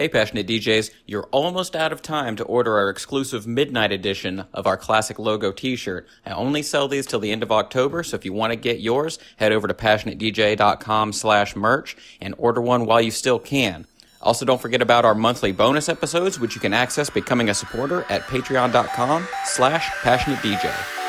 Hey, passionate DJs, you're almost out of time to order our exclusive midnight edition of our classic logo t-shirt. I only sell these till the end of October, so if you want to get yours, head over to passionatedj.com slash merch and order one while you still can. Also, don't forget about our monthly bonus episodes, which you can access becoming a supporter at patreon.com slash passionatedj.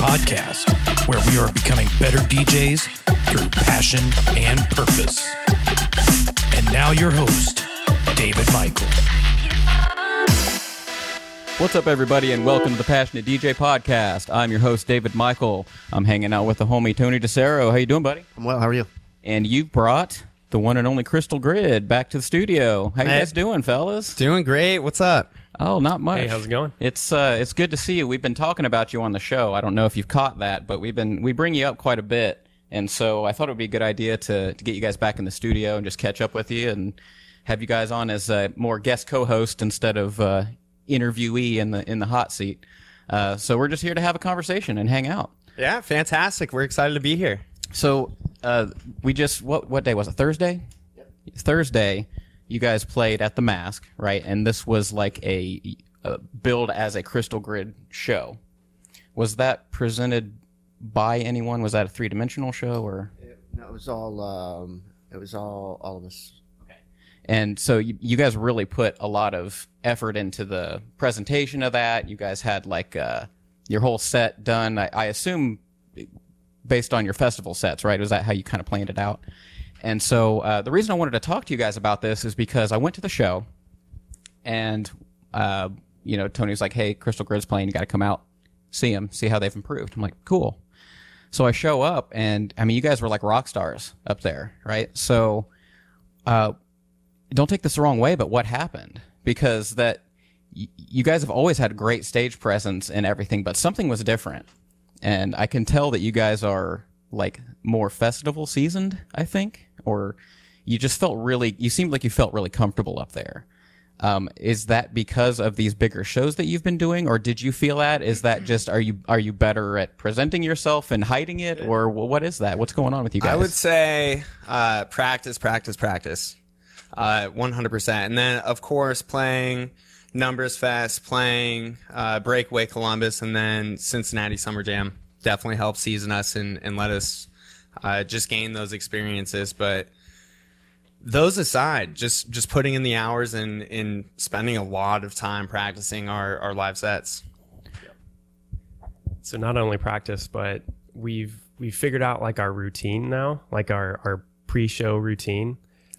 Podcast, where we are becoming better DJs through passion and purpose. And now, your host, David Michael. What's up, everybody, and welcome to the Passionate DJ Podcast. I'm your host, David Michael. I'm hanging out with the homie Tony DeCero. How you doing, buddy? I'm well. How are you? And you brought the one and only Cryztal Grid back to the studio. How you guys doing, fellas? Doing great. What's up? Oh, not much. Hey, how's it going? It's uh, it's good to see you. We've been talking about you on the show. I don't know if you've caught that, but we've been we bring you up quite a bit, and so I thought it would be a good idea to to get you guys back in the studio and just catch up with you and have you guys on as a more guest co-host instead of uh, interviewee in the in the hot seat. Uh, so we're just here to have a conversation and hang out. Yeah, fantastic. We're excited to be here. So uh, we just what what day was it? Thursday. Thursday, you guys played at the Mask, right? And this was like a, a build as a Cryztal Grid show. Was that presented by anyone? Was that a three dimensional show or? No, it was all. Um, it was all. All of us. Okay. And so you, you guys really put a lot of effort into the presentation of that. You guys had like uh, your whole set done. I, I assume based on your festival sets, right? Was that how you kind of planned it out? And so uh, the reason I wanted to talk to you guys about this is because I went to the show, and uh, you know Tony was like, "Hey, Cryztal Grid's playing. You got to come out, see them, see how they've improved." I'm like, "Cool." So I show up, and I mean, you guys were like rock stars up there, right? So, uh, don't take this the wrong way, but what happened? Because that y- you guys have always had great stage presence and everything, but something was different, and I can tell that you guys are like more festival seasoned. I think, or you just felt really. You seemed like you felt really comfortable up there. Um, is that because of these bigger shows that you've been doing, or did you feel that? Is that just are you are you better at presenting yourself and hiding it, or what is that? What's going on with you guys? I would say uh, practice, practice, practice. Uh, 100%. And then, of course, playing Numbers Fest, playing uh, Breakaway Columbus, and then Cincinnati Summer Jam definitely helped season us and, and let us uh, just gain those experiences. But those aside, just just putting in the hours and, and spending a lot of time practicing our, our live sets. So not only practice, but we've we've figured out like our routine now, like our our pre-show routine.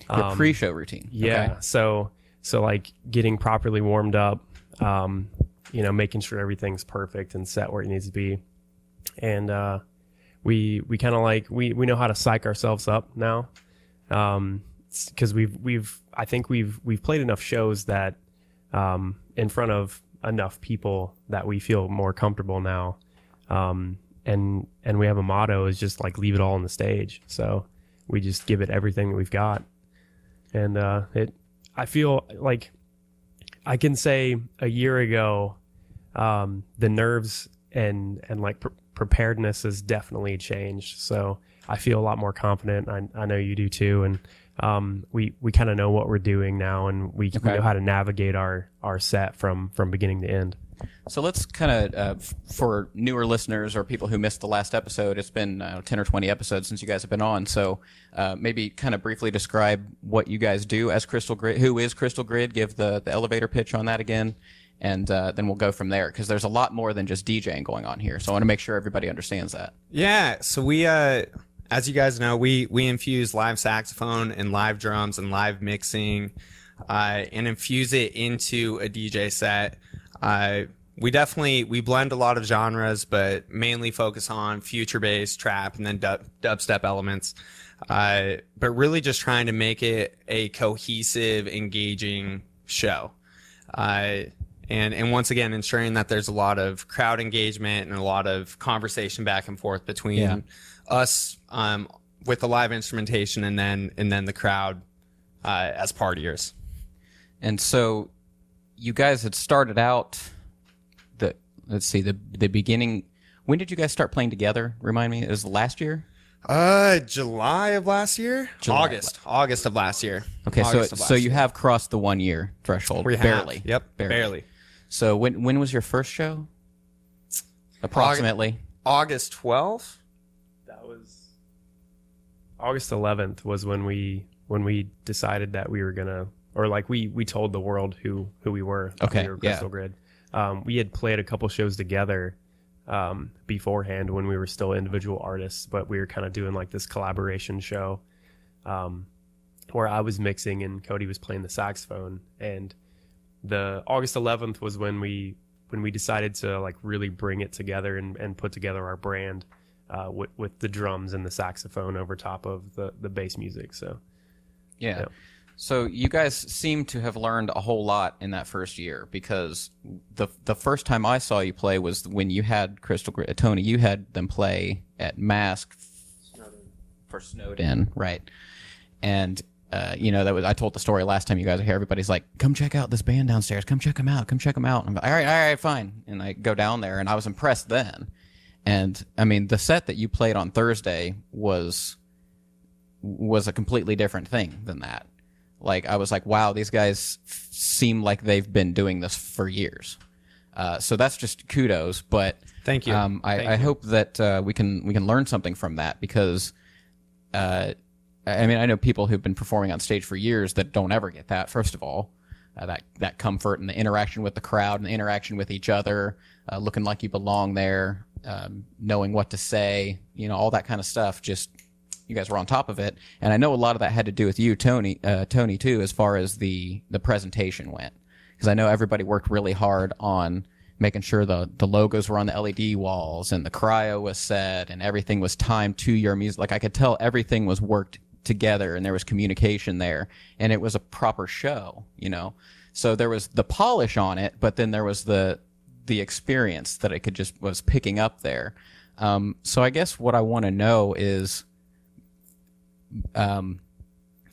your Um, pre-show routine. Yeah. Okay. So so like getting properly warmed up, um, you know, making sure everything's perfect and set where it needs to be, and uh, we we kind of like we we know how to psych ourselves up now, because we've we've I think we've we've played enough shows that um, in front of enough people that we feel more comfortable now. Um, and and we have a motto is just like leave it all on the stage. So we just give it everything that we've got, and uh, it. I feel like I can say a year ago, um, the nerves and and like pre- preparedness has definitely changed. So I feel a lot more confident. I, I know you do too, and um, we we kind of know what we're doing now, and we, we know how to navigate our our set from from beginning to end. So let's kind of, uh, f- for newer listeners or people who missed the last episode, it's been uh, 10 or 20 episodes since you guys have been on. So uh, maybe kind of briefly describe what you guys do as Cryztal Grid. Who is Cryztal Grid? Give the, the elevator pitch on that again. And uh, then we'll go from there because there's a lot more than just DJing going on here. So I want to make sure everybody understands that. Yeah, so we uh as you guys know, we we infuse live saxophone and live drums and live mixing uh and infuse it into a DJ set. Uh we definitely we blend a lot of genres but mainly focus on future bass, trap and then dub, dubstep elements. Uh but really just trying to make it a cohesive, engaging show. And and once again ensuring that there's a lot of crowd engagement and a lot of conversation back and forth between Yeah. us um, with the live instrumentation and then and then the crowd uh, as partiers. And so you guys had started out the let's see the the beginning. When did you guys start playing together? Remind me, it was last year. Uh, July of last year, July. August, August of last year. Okay, August so so you year. have crossed the one year threshold. We have. barely. Yep, barely. So when when was your first show? Approximately. August twelfth. That was August 11th was when we when we decided that we were gonna or like we we told the world who who we were. Okay, we were yeah. Cryztal Grid. Um, we had played a couple shows together um, beforehand when we were still individual artists, but we were kind of doing like this collaboration show um, where I was mixing and Cody was playing the saxophone. And the August 11th was when we when we decided to like really bring it together and, and put together our brand uh, with with the drums and the saxophone over top of the the bass music. So Yeah. Yeah. So you guys seem to have learned a whole lot in that first year because the the first time I saw you play was when you had Crystal Tony. You had them play at Mask for Snowed In, right? And uh, you know that was I told the story last time you guys were here. Everybody's like, "Come check out this band downstairs. Come check them out. Come check them out." And I'm like, "All right, all right, fine." And I go down there, and I was impressed then. And I mean, the set that you played on Thursday was was a completely different thing than that. Like I was like, wow, these guys f- seem like they've been doing this for years. Uh, so that's just kudos. But Thank you. Um, I, Thank I you. hope that uh, we can we can learn something from that because, uh, I mean, I know people who've been performing on stage for years that don't ever get that. First of all, uh, that that comfort and the interaction with the crowd and the interaction with each other, uh, looking like you belong there, um, knowing what to say, you know, all that kind of stuff. Just you guys were on top of it, and I know a lot of that had to do with you, Tony, uh, Tony too, as far as the the presentation went, because I know everybody worked really hard on making sure the the logos were on the LED walls and the cryo was set and everything was timed to your music. Like I could tell everything was worked together and there was communication there and it was a proper show, you know. So there was the polish on it, but then there was the the experience that it could just was picking up there. Um, so I guess what I want to know is, um,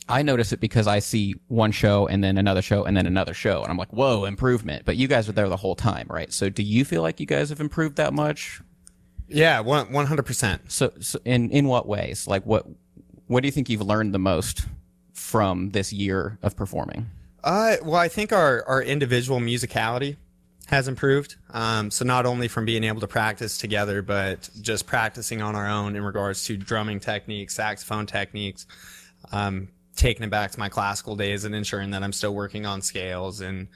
I notice it because I see one show and then another show and then another show, and I'm like, whoa, improvement. But you guys are there the whole time, right? So do you feel like you guys have improved that much? yeah, one one hundred percent. So, so in in what ways? Like what what do you think you've learned the most from this year of performing? Uh, well, I think our, our individual musicality has improved. Um, so not only from being able to practice together, but just practicing on our own in regards to drumming techniques, saxophone techniques, um, taking it back to my classical days and ensuring that I'm still working on scales and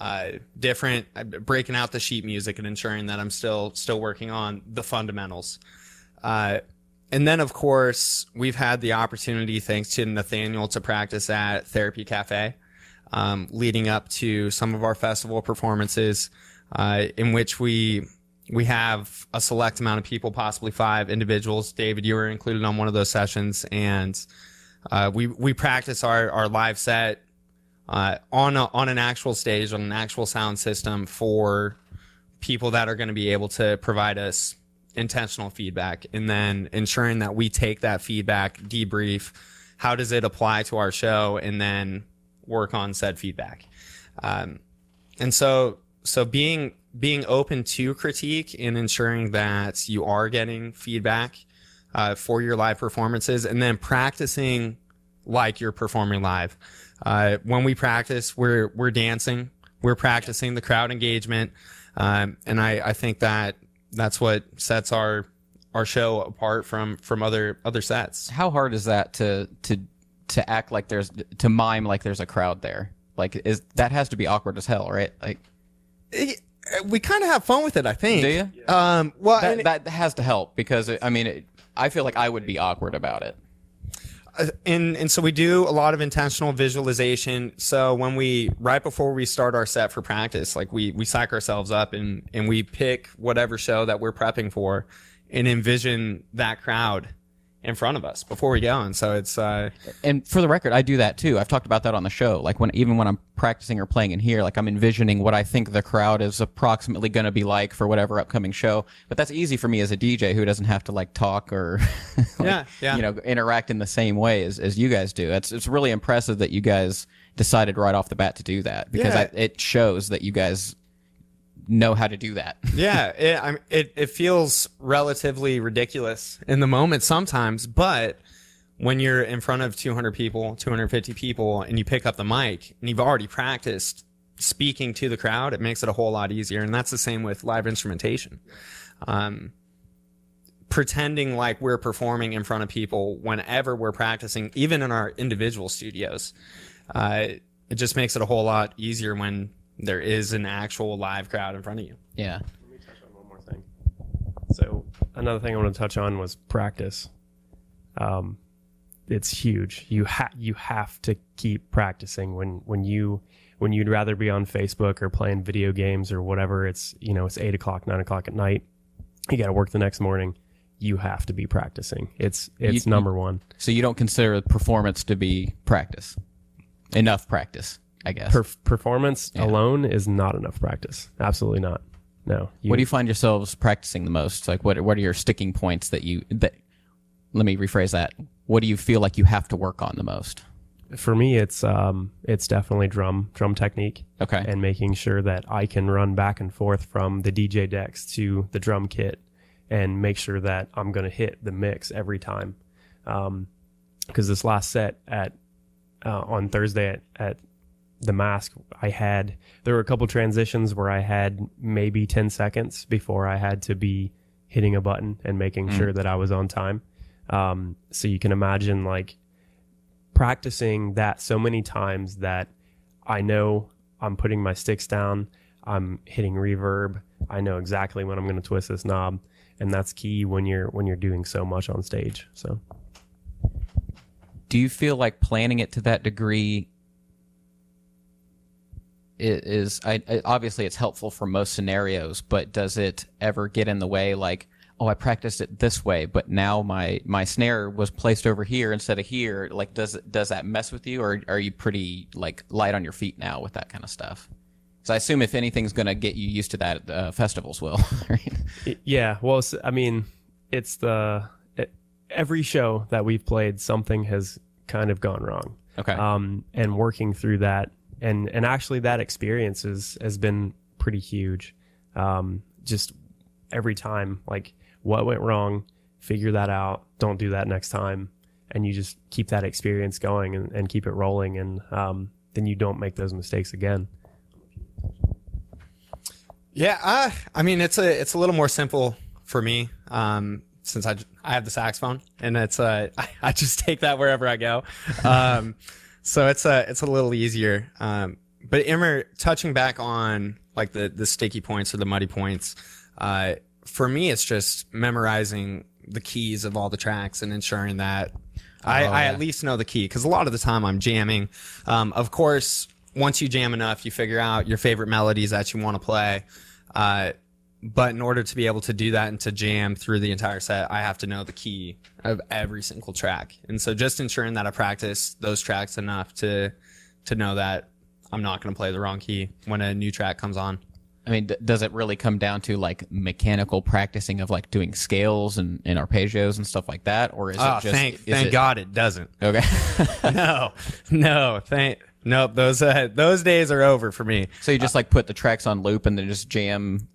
uh, different, uh, breaking out the sheet music and ensuring that I'm still still working on the fundamentals. Uh, and then, of course, we've had the opportunity, thanks to Nathaniel, to practice at Therapy Cafe, um, leading up to some of our festival performances, uh, in which we we have a select amount of people, possibly five individuals. David, you were included on one of those sessions, and uh, we we practice our our live set uh, on a, on an actual stage on an actual sound system for people that are going to be able to provide us intentional feedback and then ensuring that we take that feedback debrief how does it apply to our show and then work on said feedback. Um, and so so being being open to critique and ensuring that you are getting feedback uh, for your live performances and then practicing like you're performing live. Uh, when we practice we're we're dancing we're practicing the crowd engagement um, and I, I think that that's what sets our our show apart from from other other sets How hard is that to to to act like there's to mime like there's a crowd there? Like is that has to be awkward as hell, right? Like It- we kind of have fun with it i think Do you? um well that that has to help because it, I mean it, I feel like I would be awkward about it. Uh, and and so we do a lot of intentional visualization. So when we right before we start our set for practice like we we psych ourselves up and and we pick whatever show that we're prepping for and envision that crowd in front of us before we go. And so it's uh, and for the record, I do that too. I've talked about that on the show. Like when even when I'm practicing or playing in here, like I'm envisioning what I think the crowd is approximately going to be like for whatever upcoming show. But that's easy for me as a DJ who doesn't have to like talk or like, Yeah, yeah. you know interact in the same way as, as you guys do. It's it's really impressive that you guys decided right off the bat to do that because Yeah. I, it shows that you guys know how to do that. yeah, it, it it feels relatively ridiculous in the moment sometimes, but when you're in front of 200 people, 250 people, and you pick up the mic and you've already practiced speaking to the crowd, it makes it a whole lot easier. And that's the same with live instrumentation. Um, pretending like we're performing in front of people whenever we're practicing, even in our individual studios, uh, it just makes it a whole lot easier when there is an actual live crowd in front of you. yeah. Let me touch on one more thing. So another thing I want to touch on was practice. Um, it's huge. You ha- you have to keep practicing when when you when you'd rather be on Facebook or playing video games or whatever. It's you know it's eight o'clock, nine o'clock at night. You got to work the next morning. You have to be practicing. It's it's You- number one. So you don't consider performance to be practice, enough practice, I guess. Per- performance alone is not enough practice. Absolutely not. No. what do you find yourselves practicing the most? Like, what what are your sticking points that you that? Let me rephrase that. What do you feel like you have to work on the most? for me it's um it's definitely drum drum technique Okay. and making sure that i can run back and forth from the dj decks to the drum kit and make sure that i'm going to hit the mix every time um because this last set at uh, on thursday at, at the mask i had. There were a couple transitions where i had maybe 10 seconds before i had to be hitting a button and making sure that i was on time. Um, so you can imagine like practicing that so many times that I know I'm putting my sticks down, I'm hitting reverb, I know exactly when I'm going to twist this knob, and that's key when you're when you're doing so much on stage. So. Do you feel like planning it to that degree i- is I, I, obviously it's helpful for most scenarios, but does it ever get in the way? Like, oh, I practiced it this way, but now my my snare was placed over here instead of here. Like, does it does that mess with you, or are you pretty like light on your feet now with that kind of stuff? Because I assume if anything's going to get you used to that, uh, festivals will. Right? Yeah, well, I mean, it's the it, every show that we've played, something has kind of gone wrong. Okay. um, and working through that and and actually that experience is, has been pretty huge. Um, just every time like what went wrong figure that out. Don't do that next time. And you just keep that experience going and, and keep it rolling. And um, then you don't make those mistakes again. Yeah, I mean it's a it's a little more simple for me um, since I have the saxophone. And it's uh, I, I just take that wherever I go, um, so it's a it's a little easier. Um, but Immer, touching back on like the the sticky points or the muddy points, uh, for me it's just memorizing the keys of all the tracks and ensuring that I, Oh, I yeah. at least know the key because a lot of the time I'm jamming. Um, of course, once you jam enough, you figure out your favorite melodies that you want to play. Uh, but in order to be able to do that and to jam through the entire set, I have to know the key of every single track. And so just ensuring that I practice those tracks enough to to know that I'm not going to play the wrong key when a new track comes on. I mean, d- does it really come down to like mechanical practicing of like doing scales and, and arpeggios and stuff like that, or is Oh, it just? thank is thank it- God it doesn't. Okay. no, no, thank nope. Those uh, those days are over for me. so you just like put the tracks on loop and then just jam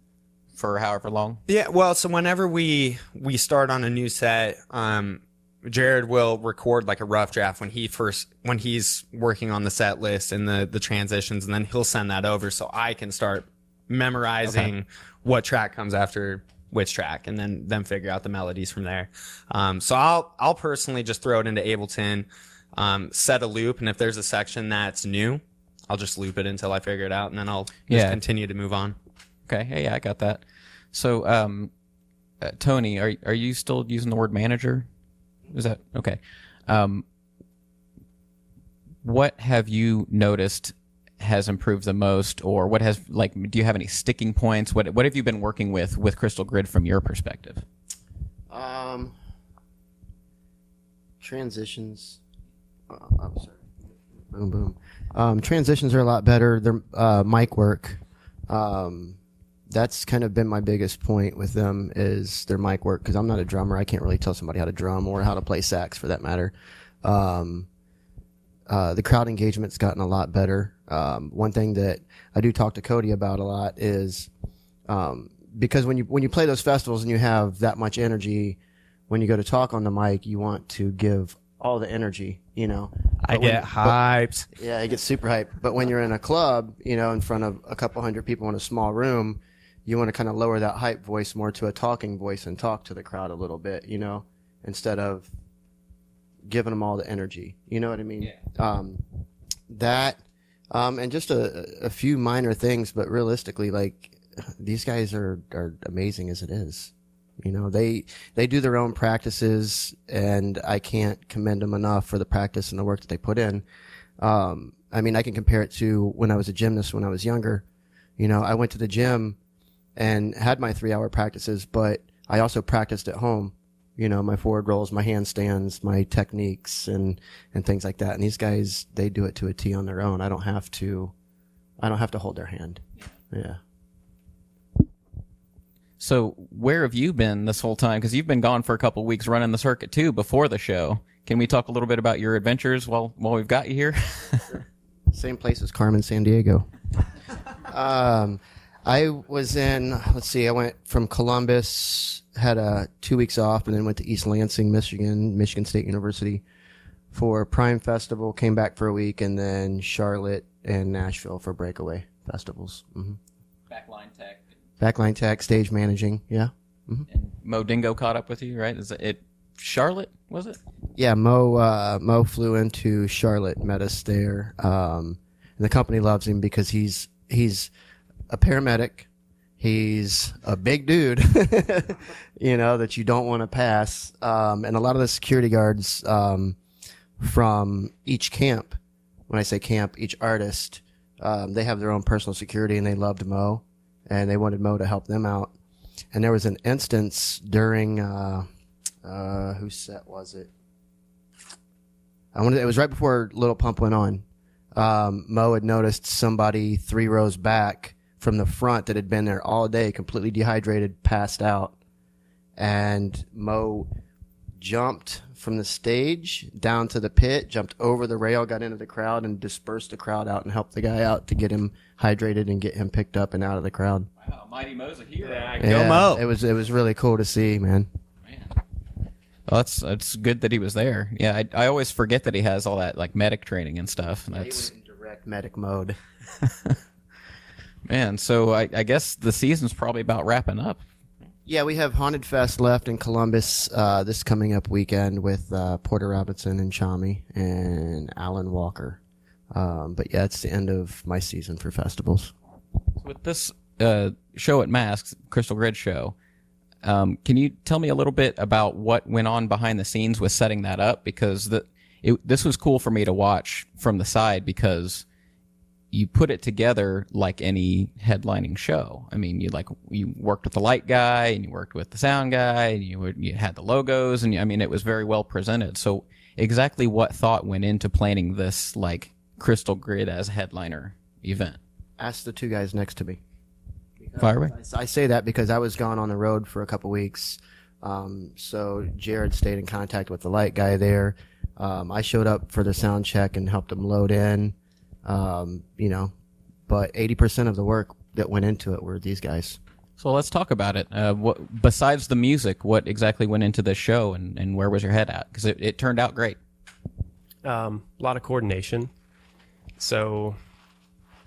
for however long. Yeah, well, so whenever we we start on a new set, um, Gerrad will record like a rough draft when he first when he's working on the set list and the the transitions, and then he'll send that over so I can start memorizing what track comes after which track, and then then figure out the melodies from there. Um, so I'll I'll personally just throw it into Ableton, um, set a loop, and if there's a section that's new, I'll just loop it until I figure it out, and then I'll just Yeah. continue to move on. Okay. Hey, yeah, I got that. So, um, uh, Tony, are are you still using the word manager? Is that okay? Um, what have you noticed has improved the most, or what has like? Do you have any sticking points? What what have you been working with with Cryztal Grid from your perspective? Um, transitions. Uh, I'm sorry. Boom, boom. Um, transitions are a lot better. Their uh, mic work. Um, that's kind of been my biggest point with them is their mic work because I'm not a drummer. I can't really tell somebody how to drum or how to play sax for that matter. Um, uh, the crowd engagement's gotten a lot better. Um, one thing that I do talk to Cody about a lot is um, because when you when you play those festivals and you have that much energy, when you go to talk on the mic, you want to give all the energy, you know. I But when- get but- hyped. yeah, it gets super hyped. But when you're in a club, you know, in front of a couple hundred people in a small room, you want to kind of lower that hype voice more to a talking voice and talk to the crowd a little bit, you know, instead of giving them all the energy. You know what I mean? Um, that, um, and just a, a few minor things, but realistically, like these guys are, are amazing as it is. You know, they, they do their own practices and I can't commend them enough for the practice and the work that they put in. Um, I mean, I can compare it to when I was a gymnast when I was younger. You know, I went to the gym and had my three hour practices, but I also practiced at home. You know, my forward rolls, my handstands, my techniques and, and things like that. And these guys, they do it to a T on their own. I don't have to, I don't have to hold their hand. Yeah. So where have you been this whole time? Because you've been gone for a couple weeks running the circuit too before the show. Can we talk a little bit about your adventures while while we've got you here? Same place as Carmen Sandiego. um, I was in, let's see, I went from Columbus, had a two weeks off, and then went to East Lansing, Michigan, Michigan State University for Prime Festival, came back for a week, and then Charlotte and Nashville for Breakaway festivals. hmm Backline Tech Backline tech, stage managing. Yeah. and Mo Dingo caught up with you, right? Is it, it Charlotte? Was it? Yeah, Mo uh, Mo flew into Charlotte, met us there. Um, and the company loves him because he's he's a paramedic. He's a big dude, you know that you don't want to pass. Um, and a lot of the security guards um, from each camp, when I say camp, each artist, um, they have their own personal security, and they loved Mo, and they wanted Mo to help them out. And there was an instance during uh, uh, whose set was it? I wanted. It was right before Lil Pump went on. Um, Mo had noticed somebody three rows back from the front that had been there all day, completely dehydrated, passed out, and Mo jumped from the stage down to the pit, jumped over the rail, got into the crowd, and dispersed the crowd out and helped the guy out to get him hydrated and get him picked up and out of the crowd. Wow, Mighty Mo's a hero. Go Mo. It was it was really cool to see, man. Well, that's that's good that he was there. Yeah, I, I always forget that he has all that like medic training and stuff. He That's in direct medic mode. man. So I, I guess the season's probably about wrapping up. Yeah, we have Haunted Fest left in Columbus uh, this coming up weekend with uh, Porter Robinson and Chami and Alan Walker. Um, but yeah, it's the end of my season for festivals. With this uh, show at Masks, Cryztal Grid show, um, can you tell me a little bit about what went on behind the scenes with setting that up? Because the it, this was cool for me to watch from the side because you put it together like any headlining show. I mean, you like you worked with the light guy and you worked with the sound guy and you you had the logos and you, I mean it was very well presented. So exactly what thought went into planning this like Cryztal Grid as headliner event? Ask the two guys next to me. Fire away. I, I say that because I was gone on the road for a couple weeks. Um, so Gerrad stayed in contact with the light guy there. Um, I showed up for the sound check and helped him load in. Um, you know, but 80% of the work that went into it were these guys. So let's talk about it. Uh, what besides the music, what exactly went into this show, and, and where was your head at? Because it, it turned out great. um, a lot of coordination. So,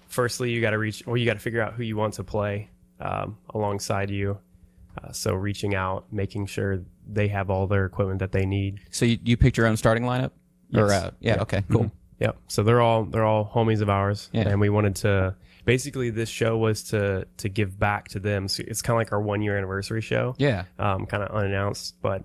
firstly, you got to reach, or you got to figure out who you want to play um, alongside you. Uh, so, reaching out, making sure they have all their equipment that they need. So you, you picked your own starting lineup, or Yes. uh, yeah, okay, cool. Yep. So they're all they're all homies of ours, Yeah. and we wanted to basically this show was to to give back to them. So it's kind of like our one year anniversary show. Yeah, um, kind of unannounced, but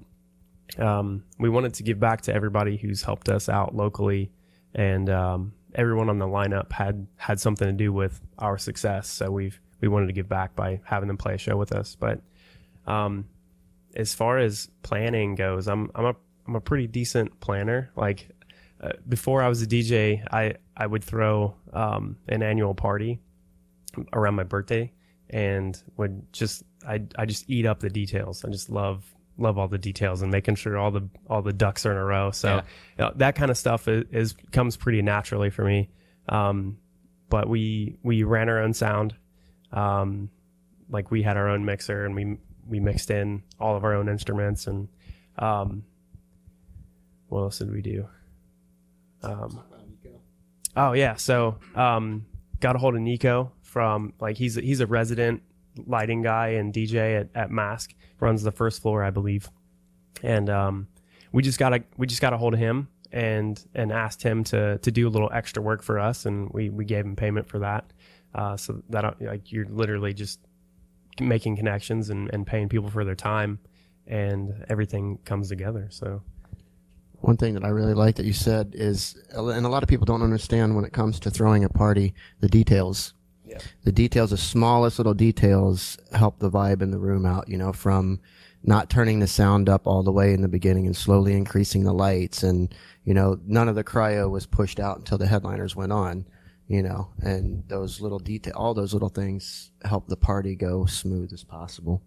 um, we wanted to give back to everybody who's helped us out locally, and um, everyone on the lineup had had something to do with our success. So we've we wanted to give back by having them play a show with us. But um, as far as planning goes, I'm I'm a I'm a pretty decent planner. Like uh, before I was a DJ, I I would throw um, an annual party around my birthday and would just I I just eat up the details. I just love love all the details and making sure all the all the ducks are in a row. So Yeah. you know, that kind of stuff is, is comes pretty naturally for me. Um, but we we ran our own sound. Um, like we had our own mixer and we we mixed in all of our own instruments and um, what else did we do? Um, oh yeah, so um, got a hold of Nico from like he's he's a resident lighting guy and DJ at, at Mask runs the first floor I believe, and um, we just got a we just got a hold of him and and asked him to to do a little extra work for us and we we gave him payment for that. Uh, so that like you're literally just making connections and, and paying people for their time and everything comes together. So One thing that I really like that you said is, and a lot of people don't understand when it comes to throwing a party, the details. Yeah. The details, the smallest little details help the vibe in the room out, you know, from not turning the sound up all the way in the beginning and slowly increasing the lights. And, you know, none of the cryo was pushed out until the headliners went on, you know, and those little detail, all those little things help the party go smooth as possible.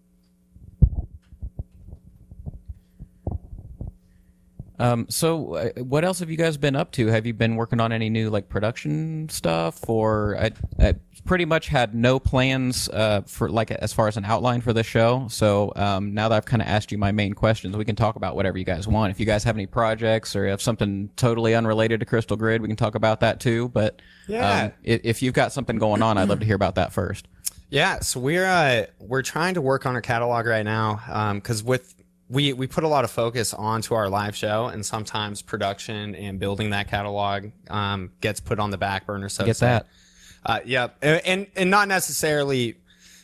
Um, so, uh, what else have you guys been up to? Have you been working on any new like production stuff, or I, I pretty much had no plans uh, for like as far as an outline for this show. So um, now that I've kind of asked you my main questions, we can talk about whatever you guys want. If you guys have any projects or have something totally unrelated to Cryztal Grid, we can talk about that too. But Yeah. um, i- if you've got something going on, I'd love to hear about that first. Yeah, so we're uh, we're trying to work on our catalog right now because with we we put a lot of focus onto our live show, and sometimes production and building that catalog um, gets put on the back burner. So Get that. Uh, yeah, and and not necessarily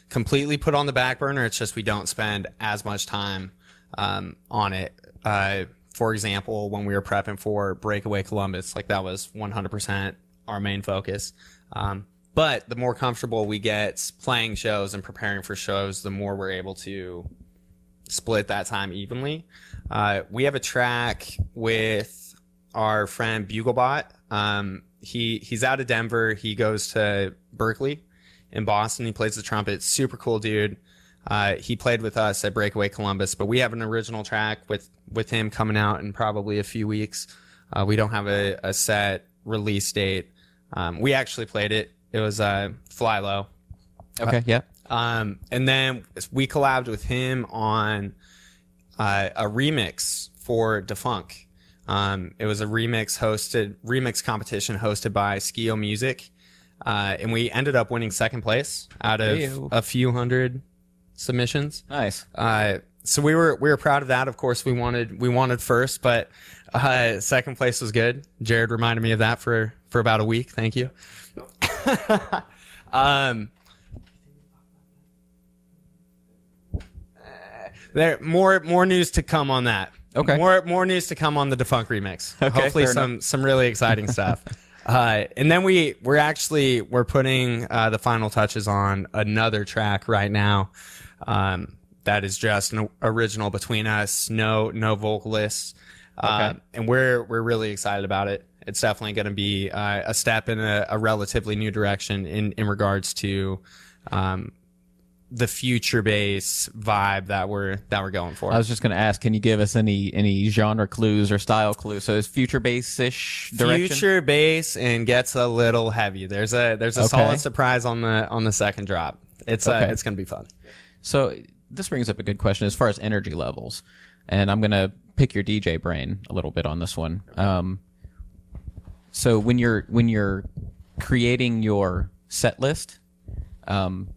completely put on the back burner. It's just we don't spend as much time um, on it. Uh, for example, when we were prepping for Breakaway Columbus, like that was 100% our main focus. Um, but the more comfortable we get playing shows and preparing for shows, the more we're able to split that time evenly. Uh, we have a track with our friend Buglebot. Um, he he's out of Denver. He goes to Berkeley in Boston. He plays the trumpet. Super cool dude. Uh, he played with us at Breakaway Columbus, but we have an original track with with him coming out in probably a few weeks. Uh, we don't have a, a set release date. Um, we actually played it. It was uh, Fly Low. Okay. Yeah. Um, and then we collabed with him on uh, a remix for Defunk. Um, it was a remix hosted, remix competition hosted by Skio Music. Uh, and we ended up winning second place out of Heyo. a few hundred submissions. Nice. Uh, so we were we were proud of that. Of course, we wanted we wanted first, but uh, second place was good. Gerrad reminded me of that for for about a week. Thank you. um, there more more news to come on that. Okay. More more news to come on the Defunk remix. Okay, Hopefully some some really exciting stuff. Uh, and then we we're actually we're putting uh, the final touches on another track right now. Um, that is just an original between us. No no vocalists. Uh, Okay. and we're we're really excited about it. It's definitely going to be uh, a step in a, a relatively new direction in in regards to um, the future bass vibe that we're that we're going for. I was just going to ask, can you give us any any genre clues or style clues? So it's future bass ish direction? Future bass and gets a little heavy. There's a there's a Okay. solid surprise on the on the second drop. It's uh, it's gonna be fun. So this brings up a good question as far as energy levels, and I'm gonna pick your DJ brain a little bit on this one. Um, so when you're when you're creating your set list, um,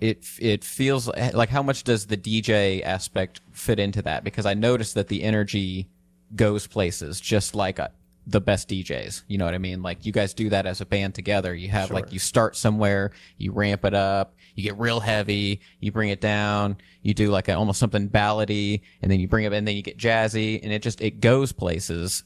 it it feels like how much does the DJ aspect fit into that? Because I noticed that the energy goes places, just like uh the best DJs. You know what I mean? Like you guys do that as a band together. You have like you start somewhere, you ramp it up, you get real heavy, you bring it down, you do like a, almost something ballady, and then you bring it, and then you get jazzy, and it just it goes places,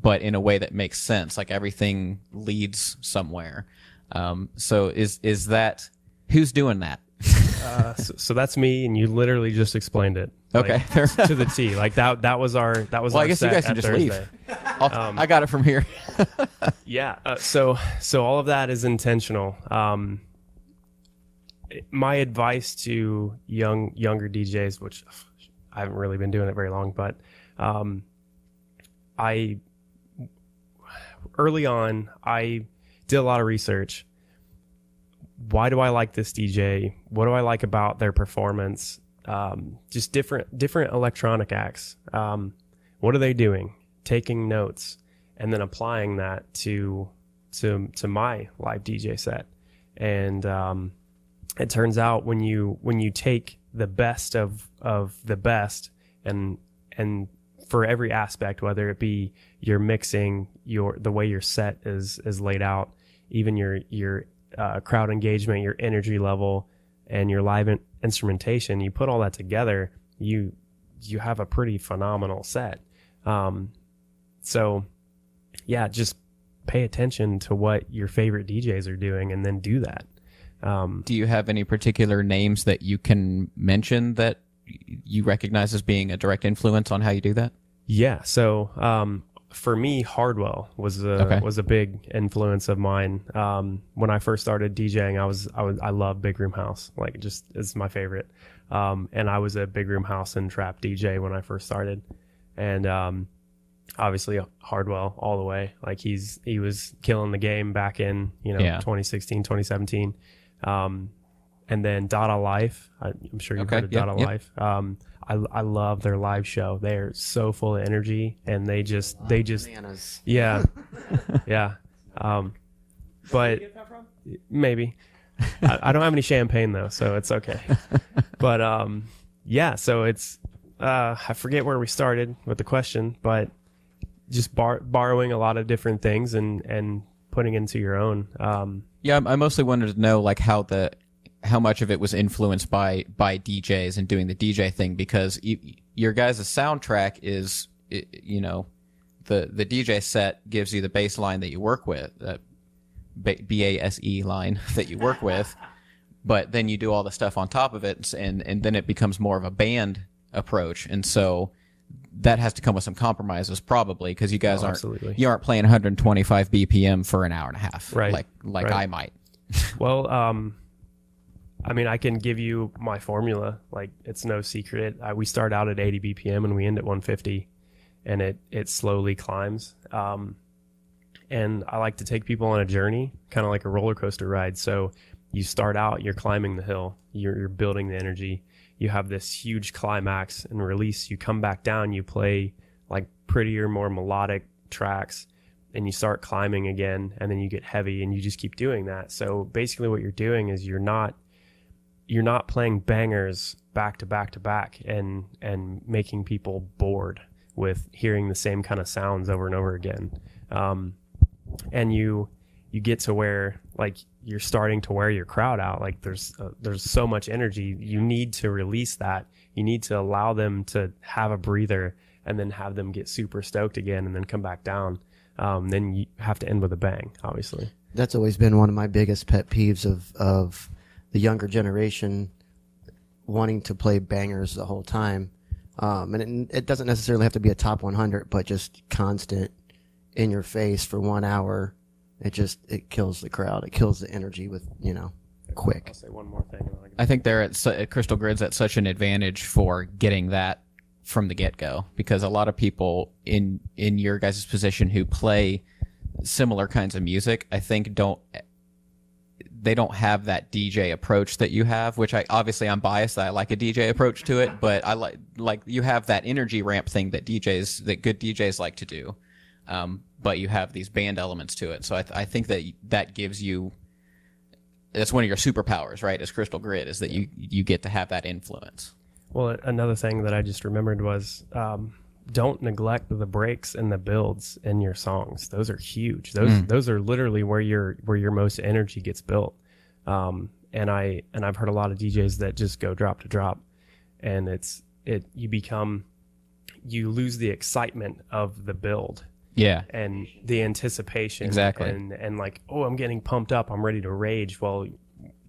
but in a way that makes sense. Like everything leads somewhere. Um, so is is that who's doing that? Uh, so, so that's me, and you literally just explained it. like, Okay, to the T. Like that. That was our. That was. Well, I our guess you guys can just leave. Thursday. I'll, I got it from here. Yeah. Uh, so so all of that is intentional. Um, my advice to young younger DJs, which I haven't really been doing it very long, but um, I early on I did a lot of research. Why do I like this DJ? What do I like about their performance? Um, just different different electronic acts. Um, what are they doing? Taking notes and then applying that to to to my live DJ set. And um, it turns out when you when you take the best of of the best and and for every aspect, whether it be your mixing, your the way your set is is laid out, even your your uh, crowd engagement, your energy level, and your live in- instrumentation, you put all that together, you you have a pretty phenomenal set. Um, so yeah, just pay attention to what your favorite DJs are doing and then do that. Um, Do you have any particular names that you can mention that you recognize as being a direct influence on how you do that? yeah. So, um, for me, Hardwell was a, Okay. was a big influence of mine. Um, when I first started DJing, I was, I was, I love Big Room House. Like just is my favorite. Um, and I was a Big Room House and Trap DJ when I first started. And, um, obviously Hardwell all the way. Like he's he was killing the game back in you know Yeah. 2016, 2017. Um, and then Dada Life. I, I'm sure you've Okay, heard of yep, Dada yep. Life. I I love their live show. They're so full of energy, and they just they just Bananas. yeah yeah. Um, but maybe I, I don't have any champagne though, so it's okay. but um, yeah. So it's uh, I forget where we started with the question, but just bar- borrowing a lot of different things and and putting into your own. Um, Yeah, I I mostly wanted to know like how the how much of it was influenced by by DJs and doing the DJ thing because y your guys' soundtrack is you know the the DJ set gives you the bass line that you work with that B A S E line that you work with, but then you do all the stuff on top of it and and then it becomes more of a band approach and so that has to come with some compromises probably because you guys Oh, aren't absolutely. you aren't playing 125 BPM for an hour and a half Right, like like right. I might. Well, um, I mean, I can give you my formula. Like, it's no secret. I, we start out at 80 BPM and we end at 150, and it it slowly climbs. Um, and I like to take people on a journey, kind of like a roller coaster ride. So you start out, you're climbing the hill, you're, you're building the energy. You have this huge climax and release. You come back down, you play like prettier, more melodic tracks and you start climbing again and then you get heavy and you just keep doing that so basically what you're doing is you're not you're not playing bangers back to back to back and and making people bored with hearing the same kind of sounds over and over again. Um, and you you get to where like you're starting to wear your crowd out. Like there's uh, there's so much energy. You need to release that. You need to allow them to have a breather and then have them get super stoked again and then come back down. Um, then you have to end with a bang obviously. That's always been one of my biggest pet peeves of of the younger generation wanting to play bangers the whole time. Um, and it, it doesn't necessarily have to be a top 100, but just constant in your face for one hour. It just it kills the crowd. It kills the energy with you know quick. i'll say one more thing I'll get- I think they're at, su- at Cryztal Grid's at such an advantage for getting that from the get go because a lot of people in in your guys' position who play similar kinds of music, I think don't they don't have that DJ approach that you have, which I obviously I'm biased. I like a DJ approach to it, but I like like you have that energy ramp thing that DJs that good DJs like to do, um, but you have these band elements to it. So I, th- I think that that gives you that's one of your superpowers, right? As Cryztal Grid is that you you get to have that influence. Well, another thing that I just remembered was um, don't neglect the breaks and the builds in your songs. Those are huge. Those those are literally where your where your most energy gets built. Um, and I and I've heard a lot of DJs that just go drop to drop, and it's it you become you lose the excitement of the build Yeah, and the anticipation Exactly. and and like oh i'm getting pumped up i'm ready to rage well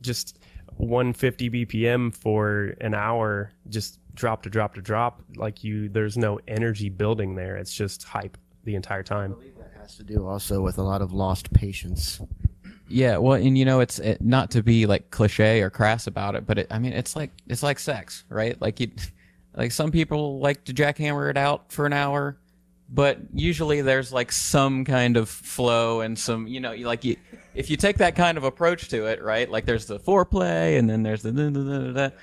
just 150 BPM for an hour, just drop to drop to drop. Like you, there's no energy building there. It's just hype the entire time. I believe That has to do also with a lot of lost patience. Yeah, well, and you know, it's it, not to be like cliche or crass about it, but it, I mean, it's like it's like sex, right? Like you, like some people like to jackhammer it out for an hour, but usually there's like some kind of flow and some, you know, like you if you take that kind of approach to it, right? Like there's the foreplay and then there's the da, da, da, da, da.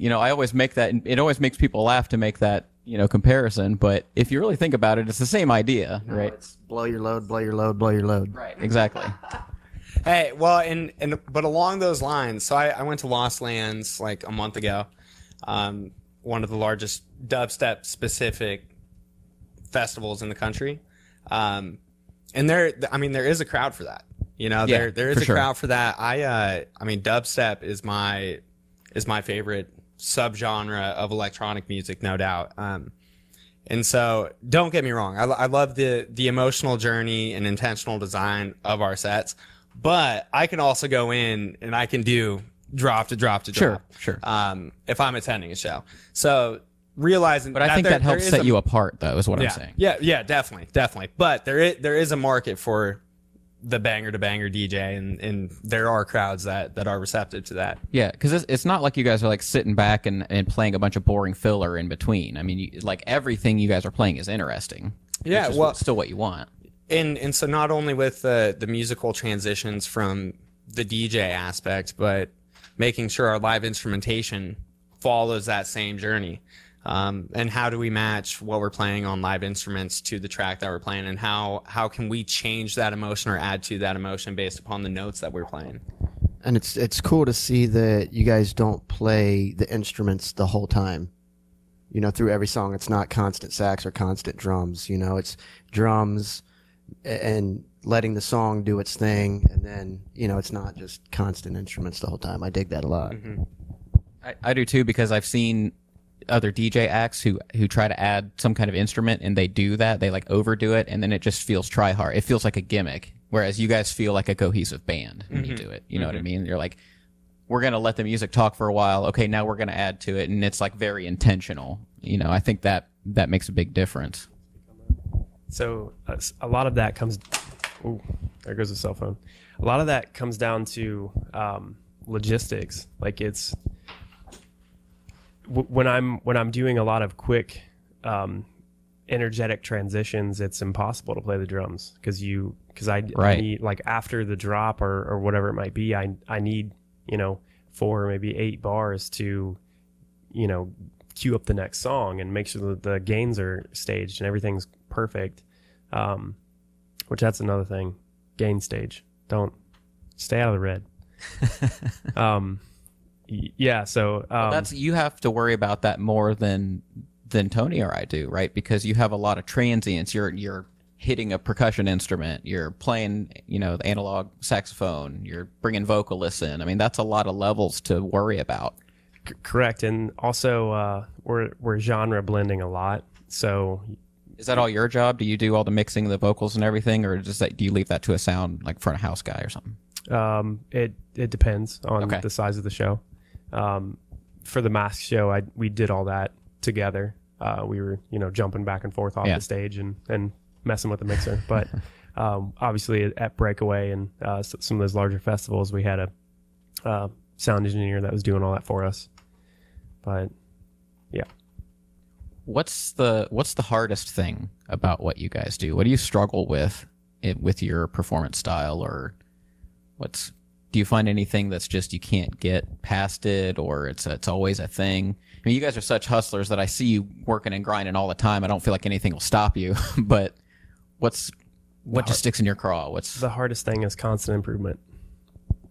You know, I always make that. It always makes people laugh to make that you know comparison, but if you really think about it, it's the same idea, right? It's blow your load, blow your load, blow your load. Right, exactly. Hey, well, and and but along those lines, so I, I went to Lost Lands like a month ago, um, one of the largest dubstep specific festivals in the country, um, and there, I mean, there is a crowd for that. You know, Yeah, there there is a sure. crowd for that. I uh, I mean, dubstep is my is my favorite subgenre of electronic music, no doubt. Um, and so, don't get me wrong. I, I love the the emotional journey and intentional design of our sets, but I can also go in and I can do drop to drop to drop. sure. Um, if I'm attending a show, so realizing, But I think there- that helps set a- you apart, though, is what yeah, I'm saying. Yeah, yeah, definitely, definitely. But there is there is a market for the banger to banger DJ, and and there are crowds that that are receptive to that. Yeah, because it's, it's not like you guys are like sitting back and, and playing a bunch of boring filler in between. I mean, you, like everything you guys are playing is interesting. Yeah, is well- still what you want. and and so not only with the the musical transitions from the DJ aspect, but making sure our live instrumentation follows that same journey. Um, and how do we match what we're playing on live instruments to the track that we're playing, and how how can we change that emotion or add to that emotion based upon the notes that we're playing? And it's it's cool to see that you guys don't play the instruments the whole time. You know, through every song, it's not constant sax or constant drums. You know, it's drums and letting the song do its thing, and then you know, it's not just constant instruments the whole time. I dig that a lot. I, I do too because I've seen other DJ acts who who try to add some kind of instrument and they do that. They like overdo it and then it just feels try hard. It feels like a gimmick. Whereas you guys feel like a cohesive band when you do it. You know what I mean? You're like, we're gonna let the music talk for a while. Okay, now we're gonna add to it, and it's like very intentional. You know, I think that that makes a big difference. So uh, s- a lot of that comes. Ooh, there goes the cell phone. A lot of that comes down to um, logistics. Like it's w- when I'm when I'm doing a lot of quick, um, energetic transitions. It's impossible to play the drums because you because I, I need like after the drop or or whatever it might be. I I need you know four maybe eight bars to you know cue up the next song and make sure that the gains are staged and everything's perfect um which that's another thing gain stage don't stay out of the red um yeah so um That's you have to worry about that more than than Tony or I do, right? Because you have a lot of transients. You're you're hitting a percussion instrument. You're playing, you know, the analog saxophone. You're bringing vocalists in. I mean, that's a lot of levels to worry about. c- correct and also uh we're we're genre blending a lot so Is that all your job? Do you do all the mixing of the vocals and everything, or does that do you leave that to a sound like front of house guy or something? Um, it it depends on Okay. the size of the show. Um, for the mask show, I we did all that together. Uh, we were you know jumping back and forth off Yeah. the stage and and messing with the mixer. But um, obviously at- Breakaway and uh, some of those larger festivals, we had a uh, sound engineer that was doing all that for us. But yeah, What's the what's the hardest thing about what you guys do? What do you struggle with it, with your performance style, or what's do you find anything that's just you can't get past it, or it's it's always a thing? I mean, you guys are such hustlers that I see you working and grinding all the time. I don't feel like anything will stop you. but what's what just sticks in your craw? What's the hardest thing is constant improvement.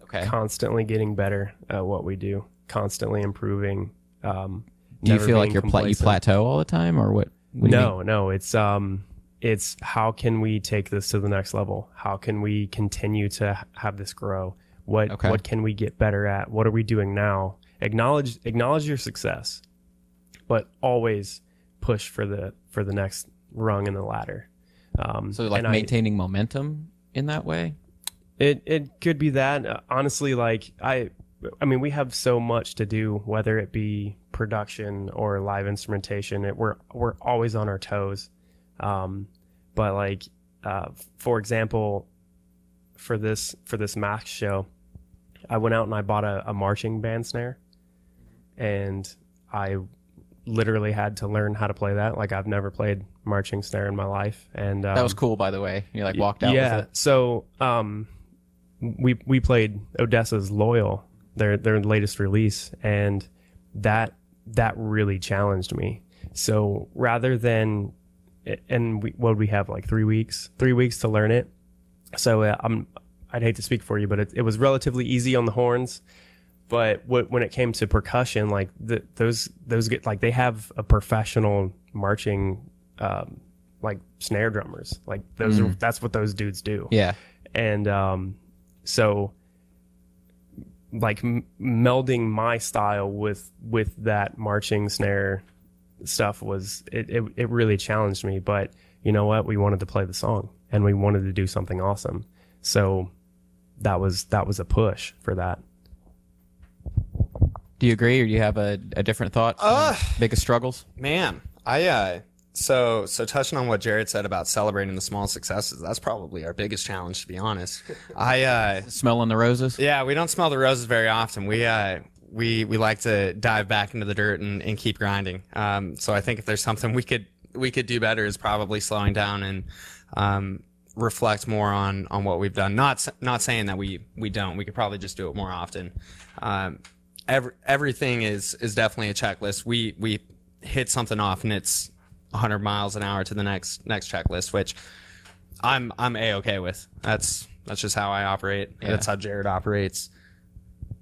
okay? Constantly getting better at what we do. Constantly improving. Um, Do you feel like you're pla- you plateau all the time, or what? what do you mean? no, no, it's um, it's how can we take this to the next level? How can we continue to have this grow? What Okay. what can we get better at? What are we doing now? Acknowledge acknowledge your success, but always push for the for the next rung in the ladder. Um, So like and I- maintaining momentum in that way. it it could be that. Uh, honestly, like I I mean, we have so much to do, whether it be production or live instrumentation. It, we're we're always on our toes. Um, but like, uh, for example, for this for this mask show, I went out and I bought a, a marching band snare, and I literally had to learn how to play that. Like I've never played marching snare in my life, and um, That was cool, by the way. You like walked out yeah. with it. So um, we we played ODESZA's Loyal, their their latest release, and that that really challenged me. So rather than and we, what we have like three weeks, three weeks to learn it. So uh, I'm I'd hate to speak for you, but it, it was relatively easy on the horns. But what, when it came to percussion, like the, those those get like they have a professional marching um, like snare drummers. Like those are that's what those dudes do Yeah. and um, so like m- melding my style with with that marching snare stuff was it, it it really challenged me but you know what we wanted to play the song and we wanted to do something awesome so that was that was a push for that Do you agree, or do you have a, a different thought? Uh, Biggest struggles? Man, I uh so so touching on what Gerrad said about celebrating the small successes, that's probably our biggest challenge to be honest. I uh Smelling the roses? yeah, we don't smell the roses very often. We uh we we like to dive back into the dirt and, and keep grinding. Um so I think if there's something we could we could do better is probably slowing down and um reflect more on on what we've done. Not not saying that we we don't. We could probably just do it more often. Um every, everything is is definitely a checklist. We we hit something off and it's 100 miles an hour to the next next checklist, which I'm I'm a okay with. That's that's just how I operate. That's how Gerrad operates.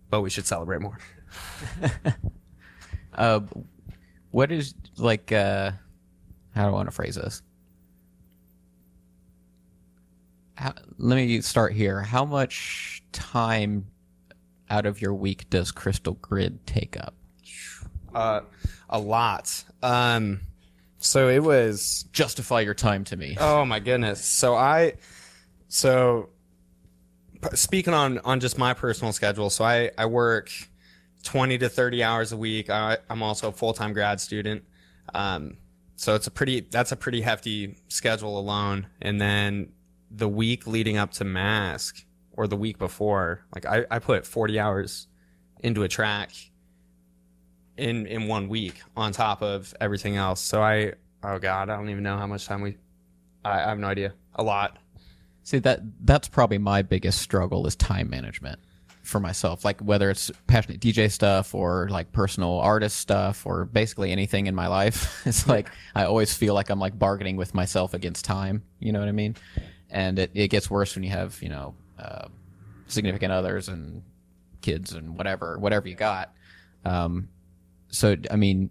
But we should celebrate more. Uh, what is like? Uh, how do I want to phrase this? How, let me start here. How much time out of your week does Cryztal Grid take up? Uh, a lot. Um, so it was Justify your time to me. Oh my goodness. So I, so speaking on on just my personal schedule. So I I work twenty to thirty hours a week. I, I'm also a full time grad student. Um, so it's a pretty that's a pretty hefty schedule alone. And then the week leading up to mask or the week before, like I, I put forty hours into a track in in one week on top of everything else. So I oh god, I don't even know how much time we I, I have no idea. A lot. See that that's probably my biggest struggle is time management for myself. Like whether it's passionate DJ stuff or like personal artist stuff or basically anything in my life. It's like I always feel like I'm like bargaining with myself against time. You know what I mean? And it, it gets worse when you have, you know, uh, significant others and kids and whatever, whatever you got. Um, so I mean,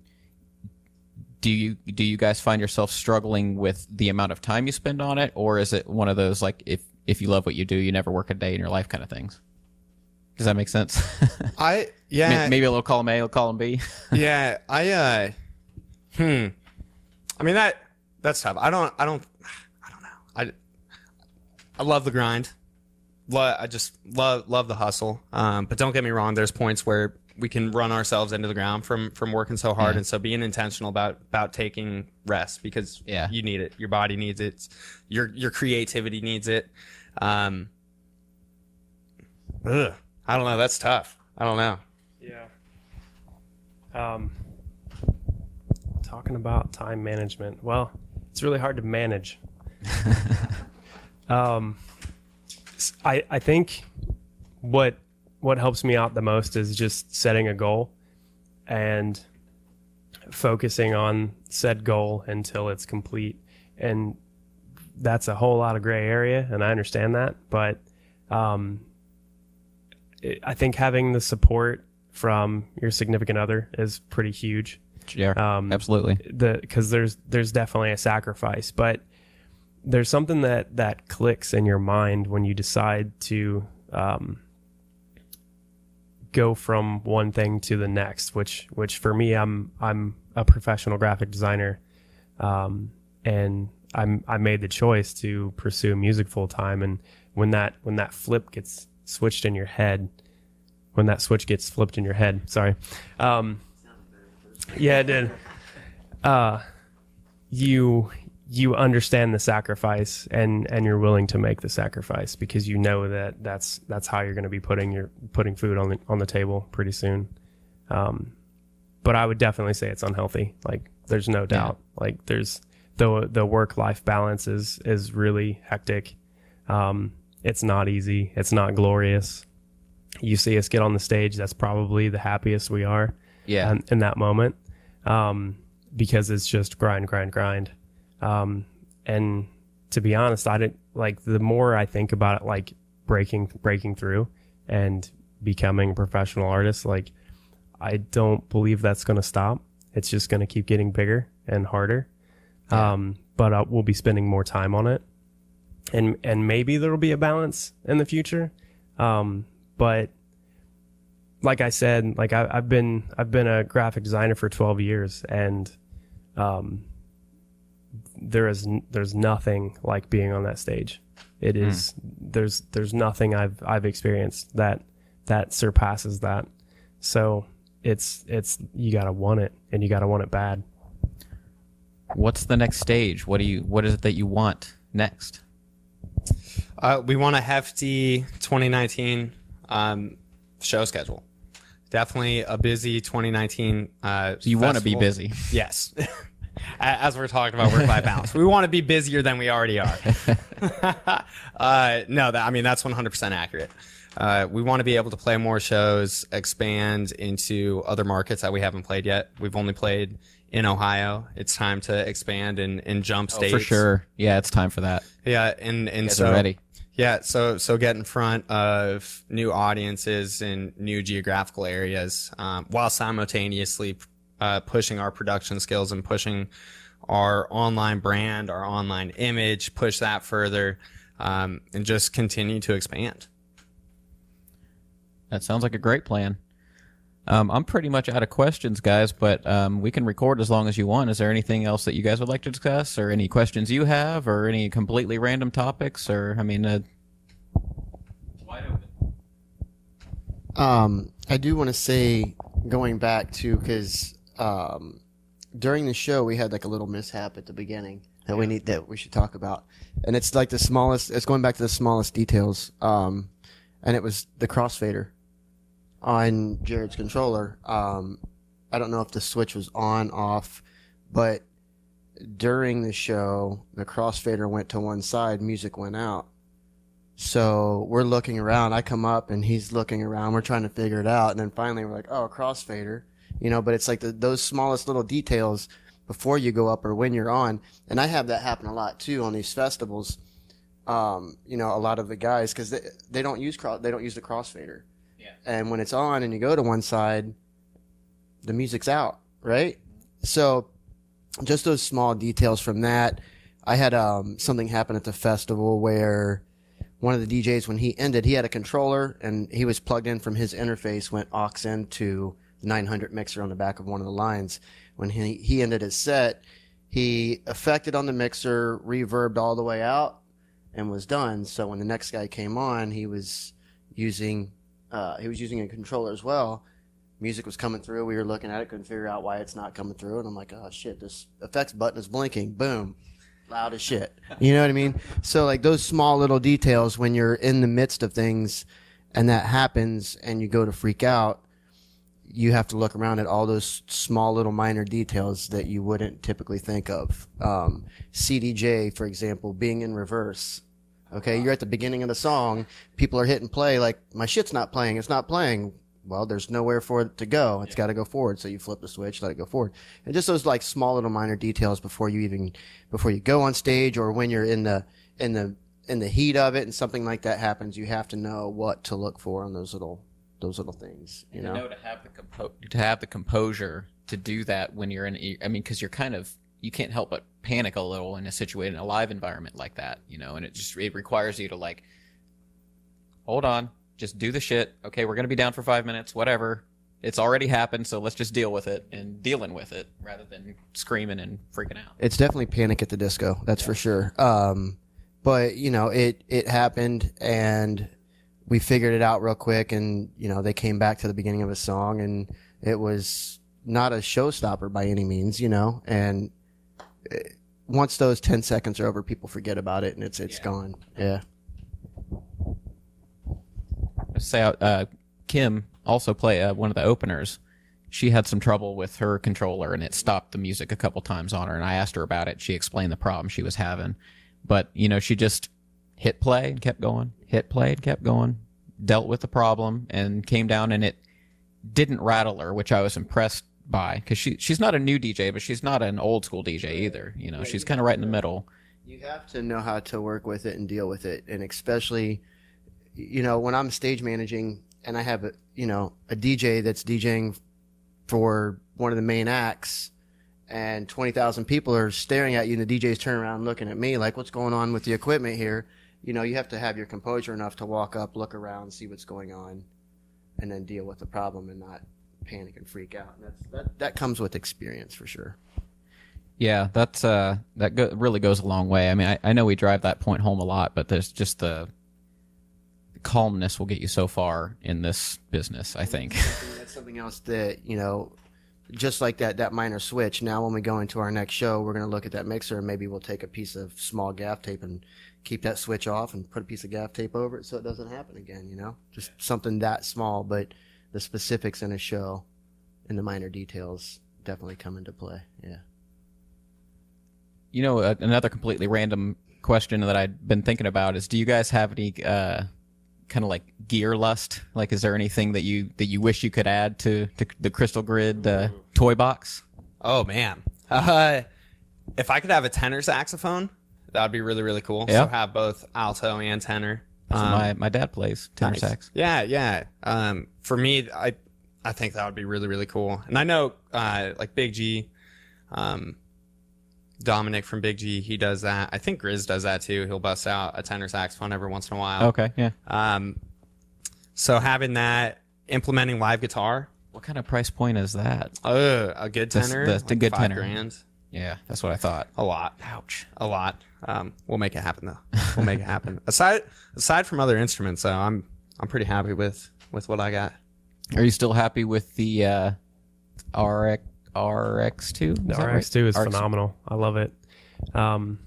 do you do you guys find yourself struggling with the amount of time you spend on it, or is it one of those like if if you love what you do, you never work a day in your life kind of things? Does that make sense? I yeah May- Maybe a little column A, a little column B. yeah I uh hmm I mean that that's tough. I don't I don't I don't know. I I love the grind. Lo- I just love love the hustle. Um, but don't get me wrong. There's points where we can run ourselves into the ground from from working so hard, Yeah. and so being intentional about about taking rest because Yeah. you need it. Your body needs it. Your your creativity needs it. Um, ugh, I don't know. That's tough. I don't know. Yeah. Um, talking about time management. Well, it's really hard to manage. um, I I think what what helps me out the most is just setting a goal and focusing on said goal until it's complete. And that's a whole lot of gray area, and I understand that, but um, it- I think having the support from your significant other is pretty huge. yeah, Um, absolutely. The because there's there's definitely a sacrifice, but there's something that that clicks in your mind when you decide to um, go from one thing to the next. Which which for me, I'm I'm a professional graphic designer, um, and I'm I made the choice to pursue music full time. And when that when that flip gets switched in your head, when that switch gets flipped in your head. Sorry. Um, yeah, it did. Uh, you you understand the sacrifice and and you're willing to make the sacrifice because you know that that's that's how you're going to be putting your putting food on the on the table pretty soon. Um, but I would definitely say it's unhealthy. Like there's no doubt. Like there's the the work life balance is is really hectic. Um, it's not easy. It's not glorious. You see us get on the stage. That's probably the happiest we are. Yeah. in, in that moment, um, because it's just grind, grind, grind. Um, and to be honest, I didn't like the more I think about it, like breaking, breaking through and becoming a professional artist. Like I don't believe that's going to stop. It's just going to keep getting bigger and harder. Um, but uh, we'll be spending more time on it, and and maybe there'll be a balance in the future. Um, but like I said, like I, I've been I've been a graphic designer for 12 years, and um, there is there's nothing like being on that stage. It is there's there's nothing I've I've experienced that that surpasses that. So it's it's you gotta want it, and you gotta want it bad. What's the next stage? What do you what is it that you want next? Uh, we want a hefty 2019 um, show schedule. Definitely a busy 2019. Uh, So you want to be busy. Yes. As we're talking about work-life balance, we want to be busier than we already are. uh, no, that I mean that's 100% accurate. Uh, we want to be able to play more shows, expand into other markets that we haven't played yet. We've only played in Ohio. It's time to expand and, and jump states Oh, For sure. Yeah, it's time for that. Yeah, and and so ready. yeah, so so get in front of new audiences in new geographical areas, um, while simultaneously uh, pushing our production skills and pushing our online brand, our online image, push that further, um, and just continue to expand. That sounds like a great plan. Um, I'm pretty much out of questions, guys, but um, we can record as long as you want. Is there anything else that you guys would like to discuss, or any questions you have, or any completely random topics, or I mean, uh, wide open. Um, I do want to say, going back to because um, during the show we had like a little mishap at the beginning that we need that we should talk about, and it's like the smallest. It's going back to the smallest details. Um, and it was the crossfader on Gerrad's controller. Um, I don't know if the switch was on off, but during the show the crossfader went to one side, music went out. So we're looking around. I come up and he's looking around. We're trying to figure it out. And then finally we're like, oh, crossfader. You know, but it's like the, those smallest little details before you go up or when you're on. And I have that happen a lot too on these festivals. Um, you know, a lot of the guys, cause they, they don't use cross, they don't use the crossfader. Yeah. And when it's on and you go to one side, the music's out, right? So just those small details from that. I had, um, something happen at the festival where, one of the DJs when he ended, he had a controller and he was plugged in from his interface, went aux into the 900 mixer on the back of one of the lines. When he, he ended his set, he affected on the mixer, reverbed all the way out and was done. So when the next guy came on, he was using, uh, he was using a controller as well. Music was coming through. We were looking at it, couldn't figure out why it's not coming through. And I'm like, oh shit, this effects button is blinking. Boom loud as shit. You know what I mean? So like those small little details when you're in the midst of things and that happens and you go to freak out, you have to look around at all those small little minor details that you wouldn't typically think of. Um, CDJ, for example, being in reverse. Okay, you're at the beginning of the song, people are hitting play like my shit's not playing, it's not playing. Well, there's nowhere for it to go. It's got to go forward. So you flip the switch, let it go forward. And just those like small little minor details before you even before you go on stage or when you're in the in the in the heat of it and something like that happens, you have to know what to look for on those little those little things. You know, know to have the compo- to have the composure to do that when you're in. a- I mean, because you're kind of you can't help but panic a little in a situation in a live environment like that, you know, and it just it requires you to like hold on, just do the shit. Okay, we're gonna be down for five minutes, whatever. It's already happened, so let's just deal with it and dealing with it rather than screaming and freaking out. it's definitely panic at the disco. That's for sure. Um, but you know, it it happened, and we figured it out real quick, and you know they came back to the beginning of a song, and it was not a showstopper by any means, you know. And eh, once those ten seconds are over, people forget about it, and it's it's gone. Yeah. say uh, Kim also play uh, one of the openers. She had some trouble with her controller and it stopped the music a couple times on her. And I asked her about it. She explained the problem she was having, but you know she just hit play and kept going, hit play and kept going, dealt with the problem and came down and it didn't rattle her, which I was impressed by because she she's not a new DJ, but she's not an old school DJ either. You know, she's kind of right in the middle. You have to know how to work with it and deal with it, and especially, you know, when I'm stage managing and I have a, you know, a DJ that's DJing for one of the main acts, and twenty thousand people are staring at you, and the DJ's turning around looking at me like, "What's going on with the equipment here?" You know, you have to have your composure enough to walk up, look around, see what's going on, and then deal with the problem and not panic and freak out. And that's that that comes with experience for sure. Yeah, that's uh that go- really goes a long way. I mean, I, I know we drive that point home a lot, but there's just the calmness will get you so far in this business. I think. That's something else that you know, just like that that minor switch. Now, when we go into our next show, we're going to look at that mixer and maybe we'll take a piece of small gaff tape and keep that switch off and put a piece of gaff tape over it so it doesn't happen again. You know, just something that small, but the specifics in a show and the minor details definitely come into play. Yeah. You know, uh, another completely random question that I'd been thinking about is: Do you guys have any uh, kind of like gear lust? Like, is there anything that you that you wish you could add to, to the Cryztal Grid uh, toy box? Oh man. Uh, if I could have a tenor saxophone, that would be really really cool. Yeah. So have both alto and tenor. Um, my my dad plays tenor Nice. sax. Yeah, yeah. Um, for me, I I think that would be really really cool. And I know uh, like Big G, um, Dominic from Big G, he does that. I think GRiZ does that too. He'll bust out a tenor saxophone every once in a while. Okay, yeah. Um, so having that, implementing live guitar, What kind of price point is that? uh, a good tenor, that's the like good five tenor. grand, Yeah, that's what I thought. a lot, Ouch. a lot. Um, we'll make it happen though. We'll make it happen. aside aside from other instruments, though, I'm I'm pretty happy with with what I got. Are you still happy with the uh, RX RX2? The RX2 is phenomenal. I love it. Um,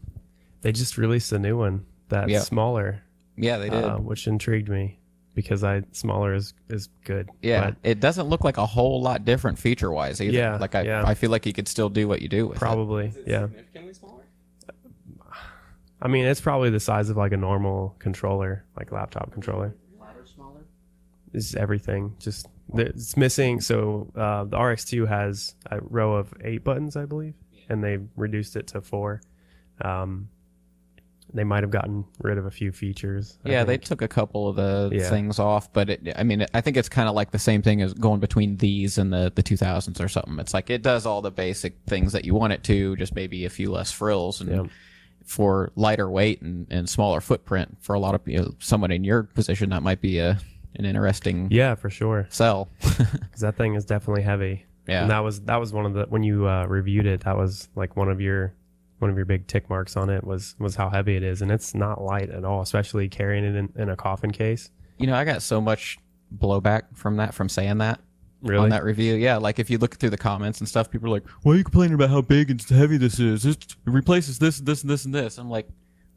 they just released a new one that's Yeah. smaller, Yeah, they did. uh, which intrigued me because I smaller is is good. yeah, but it doesn't look like a whole lot different feature wise either. Yeah, like I, yeah. I feel like you could still do what you do with it. probably yeah. Significantly smaller. I mean, it's probably the size of like a normal controller, like laptop controller. Smaller. Is everything. Just it's missing. So uh, the RX2 has a row of eight buttons, I believe, and they reduced it to four. Um, they might have gotten rid of a few features. I Yeah, they took a couple of the Yeah. things off, but it, I mean, I think it's kind of like the same thing as going between these and the the 2000s or something. It's like it does all the basic things that you want it to, just maybe a few less frills and Yeah. for lighter weight and, and smaller footprint. For a lot of you know, someone in your position, that might be a an interesting Yeah, for sure. sell. Because that thing is definitely heavy. Yeah. And that was that was one of the when you uh, reviewed it. That was like one of your one of your big tick marks on it was was how heavy it is, and it's not light at all, especially carrying it in, in a coffin case. you know, I got so much blowback from that from saying that. Really? on that review. Yeah, like if you look through the comments and stuff, people are like, "Why are you complaining about how big and heavy this is? This it replaces this, and this, and this, and this." I'm like,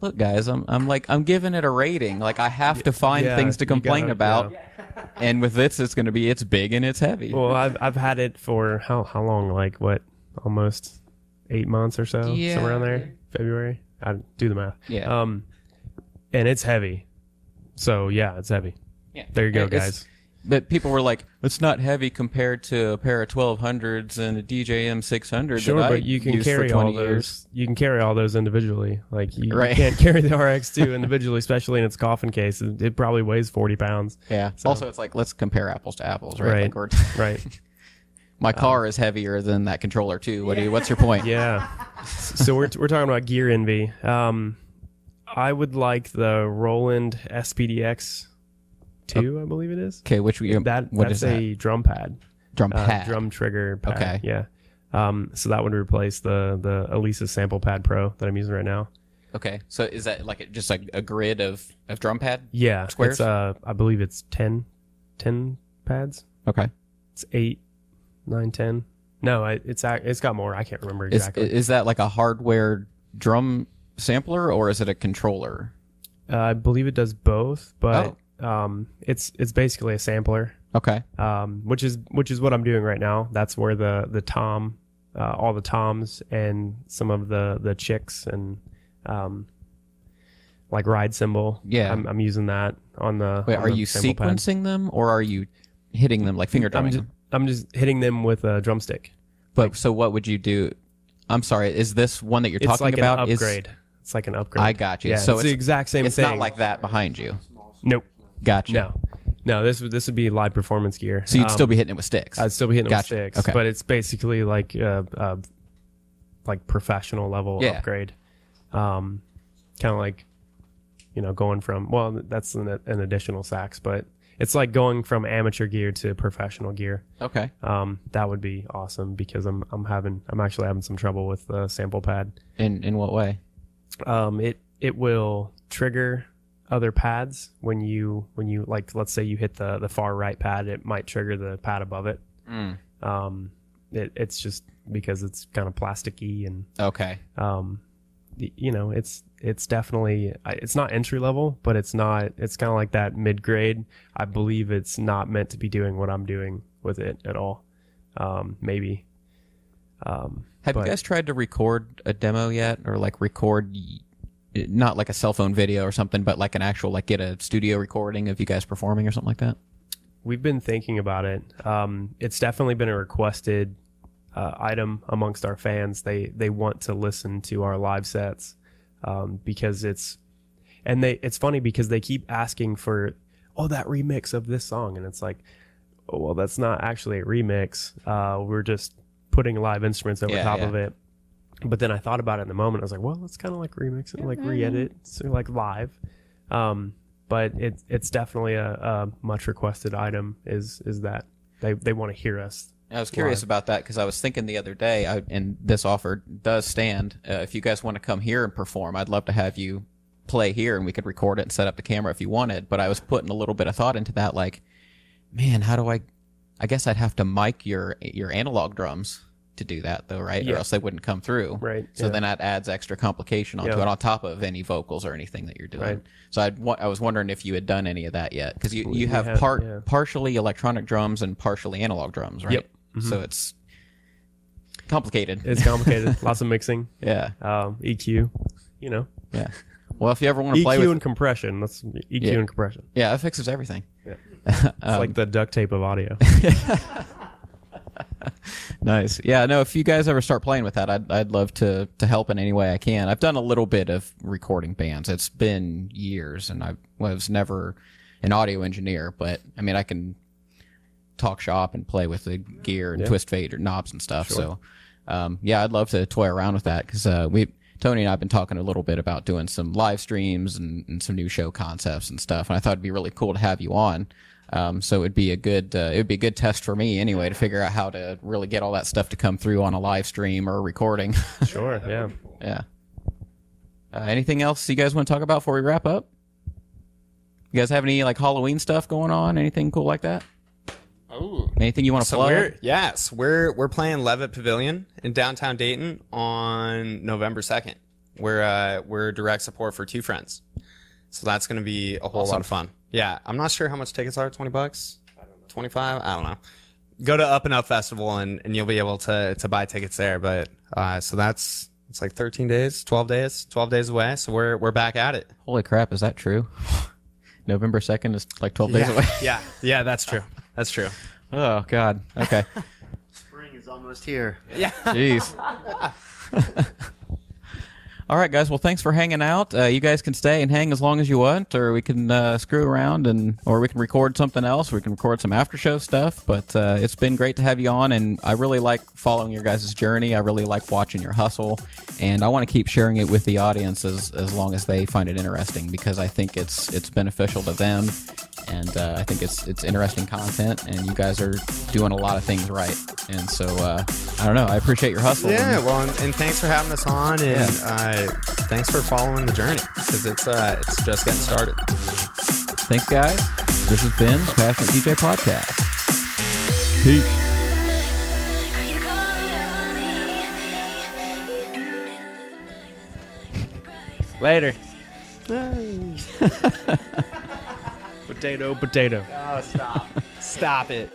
"Look, guys, I'm, I'm like, I'm giving it a rating. Like, I have to find Yeah, things to complain gotta- about." yeah. And with this, it's going to be it's big and it's heavy. Well, I've I've had it for how how long? Like what? Almost eight months or so, Yeah. somewhere around there. February. I do the math. Yeah. Um, and it's heavy. So yeah, it's heavy. yeah. There you go, It's- guys. But people were like, "It's not heavy compared to a pair of 1200s and a DJM 600." Sure, that I but you can used for carry 20 all those. years." You can carry all those individually. Like you, you Right. can't carry the RX2 individually, especially in its coffin case. It, it probably weighs forty pounds. Yeah. So- Also, it's like let's compare apples to apples, right? Right. Like we're, Right. My car is heavier than that controller too. What do you? What's your point? Yeah. so we're we're talking about gear envy. Um, I would like the Roland SPDX two, I believe it is. Okay, which we That what that's is that? a drum pad, drum uh, pad. drum trigger pad. Okay. Yeah. Um, so that would replace the the Alesis sample pad pro that I'm using right now. Okay, so is that like just like a grid of of drum pad? Yeah, Squares? it's uh, I believe it's 10, 10 pads. Okay, It's eight, nine, ten. No, I, it's it's got more. I can't remember exactly. is that like a hardware drum sampler or is it a controller? uh, I believe it does both, but um, it's it's basically a sampler, Okay, um, which is which is what I'm doing right now. That's where the the tom, uh, all the toms and some of the the chicks and um, like ride cymbal. Yeah. I'm, I'm using that on the. wait, on are the you sample pad. sequencing them or are you hitting them like finger drumming? I'm just hitting them with a drumstick. But so what would you do? I'm sorry, is this one that you're talking like about? an is- upgrade. it's like an upgrade. I got you. Yeah, So it's, the exact same it's thing. not like that behind you. nope. Gotcha. No, no. This would this would be live performance gear. So you'd Um, still be hitting it with sticks. I'd still be hitting Gotcha. it with sticks, Okay. but it's basically like uh, uh, like professional level Yeah. upgrade. Um, kind of like you know going from well, that's an, an additional sax, but it's like going from amateur gear to professional gear. okay. Um, that would be awesome because I'm I'm having I'm actually having some trouble with the sample pad. In in what way? um, it it will trigger other pads when you when you like let's say you hit the the far right pad it might trigger the pad above it Mm. um it, it's just because it's kind of plasticky and Okay. um you know it's it's definitely it's not entry level but it's not it's kind of like that mid grade i believe it's not meant to be doing what i'm doing with it at all um maybe um Have but- you guys tried to record a demo yet, or like record, not like a cell phone video or something, but like an actual like get a studio recording of you guys performing or something like that? We've been thinking about it. Um, it's definitely been a requested uh, item amongst our fans. They they want to listen to our live sets um, because it's and they it's funny because they keep asking for oh that remix of this song and it's like oh, well that's not actually a remix. Uh, we're just putting live instruments over Yeah, top yeah. of it. But then I thought about it in the moment. I was like, well, it's kind of like remix it, like re-edit, so like live. Um, but it, it's definitely a, a much requested item. Is is that they they want to hear us? I was curious about that because I was thinking the other day, I, and this offer does stand. Uh, if you guys want to come here and perform, I'd love to have you play here, and we could record it and set up the camera if you wanted. But I was putting a little bit of thought into that, like, man, how do I? I guess I'd have to mic your your analog drums to do that, though, right? Yeah. Or else they wouldn't come through. Right, So yeah. then that adds extra complication onto Yeah. it, on top of any vocals or anything that you're doing. Right. So I'd, I was wondering if you had done any of that yet, because you, you have have, part partially electronic drums and partially analog drums, right? Yep. Mm-hmm. So it's complicated. It's complicated. Lots of mixing, yeah, um, EQ. You know, yeah. Well, if you ever want to play EQ with, E and compression. That's EQ Yeah. and compression. yeah, that fixes everything. Yeah. Um, It's like the duct tape of audio. Nice. Yeah, no, if you guys ever start playing with that, I'd, I'd love to, to help in any way I can. I've done a little bit of recording bands. It's been years, and I was never an audio engineer, but I mean, I can talk shop and play with the gear and twist fader knobs and stuff. So, um, yeah, I'd love to toy around with that because uh, we, Tony and I have been talking a little bit about doing some live streams and, and some new show concepts and stuff. And I thought it'd be really cool to have you on. Um, so it'd be a good uh, it would be a good test for me anyway to figure out how to really get all that stuff to come through on a live stream or a recording. sure. Yeah. yeah. Uh, anything else you guys want to talk about before we wrap up? You guys have any like Halloween stuff going on? Anything cool like that? Oh. Anything you want to So plug? we're yes, we're we're playing Levitt Pavilion in downtown Dayton on November second. We're uh we're direct support for two friends. So that's gonna be a whole lot of fun. Yeah. I'm not sure how much tickets are, twenty bucks? Twenty five? I don't know. Go to Up and Up Festival and, and you'll be able to to buy tickets there. But uh so that's it's like thirteen days, twelve days, twelve days away. So we're we're back at it. Holy crap, is that true? November second is like twelve days away. yeah, yeah, that's true. That's true. Oh God. Okay. Spring is almost here. Yeah. Jeez. All right, guys. Well, thanks for hanging out. Uh, you guys can stay and hang as long as you want, or we can uh, screw around and, or we can record something else. We can record some after show stuff. But uh, it's been great to have you on, and I really like following your guys' journey. I really like watching your hustle, and I want to keep sharing it with the audience as, as long as they find it interesting because I think it's it's beneficial to them, and uh, I think it's it's interesting content, and you guys are doing a lot of things right. And so uh, I don't know. I appreciate your hustle. Yeah, and- well, and, and thanks for having us on, and Yeah. uh, thanks for following the journey because it's uh, it's just getting started. thanks, guys. This has been the Passionate DJ Podcast. Peace. Later. potato, potato. Oh, stop. stop it.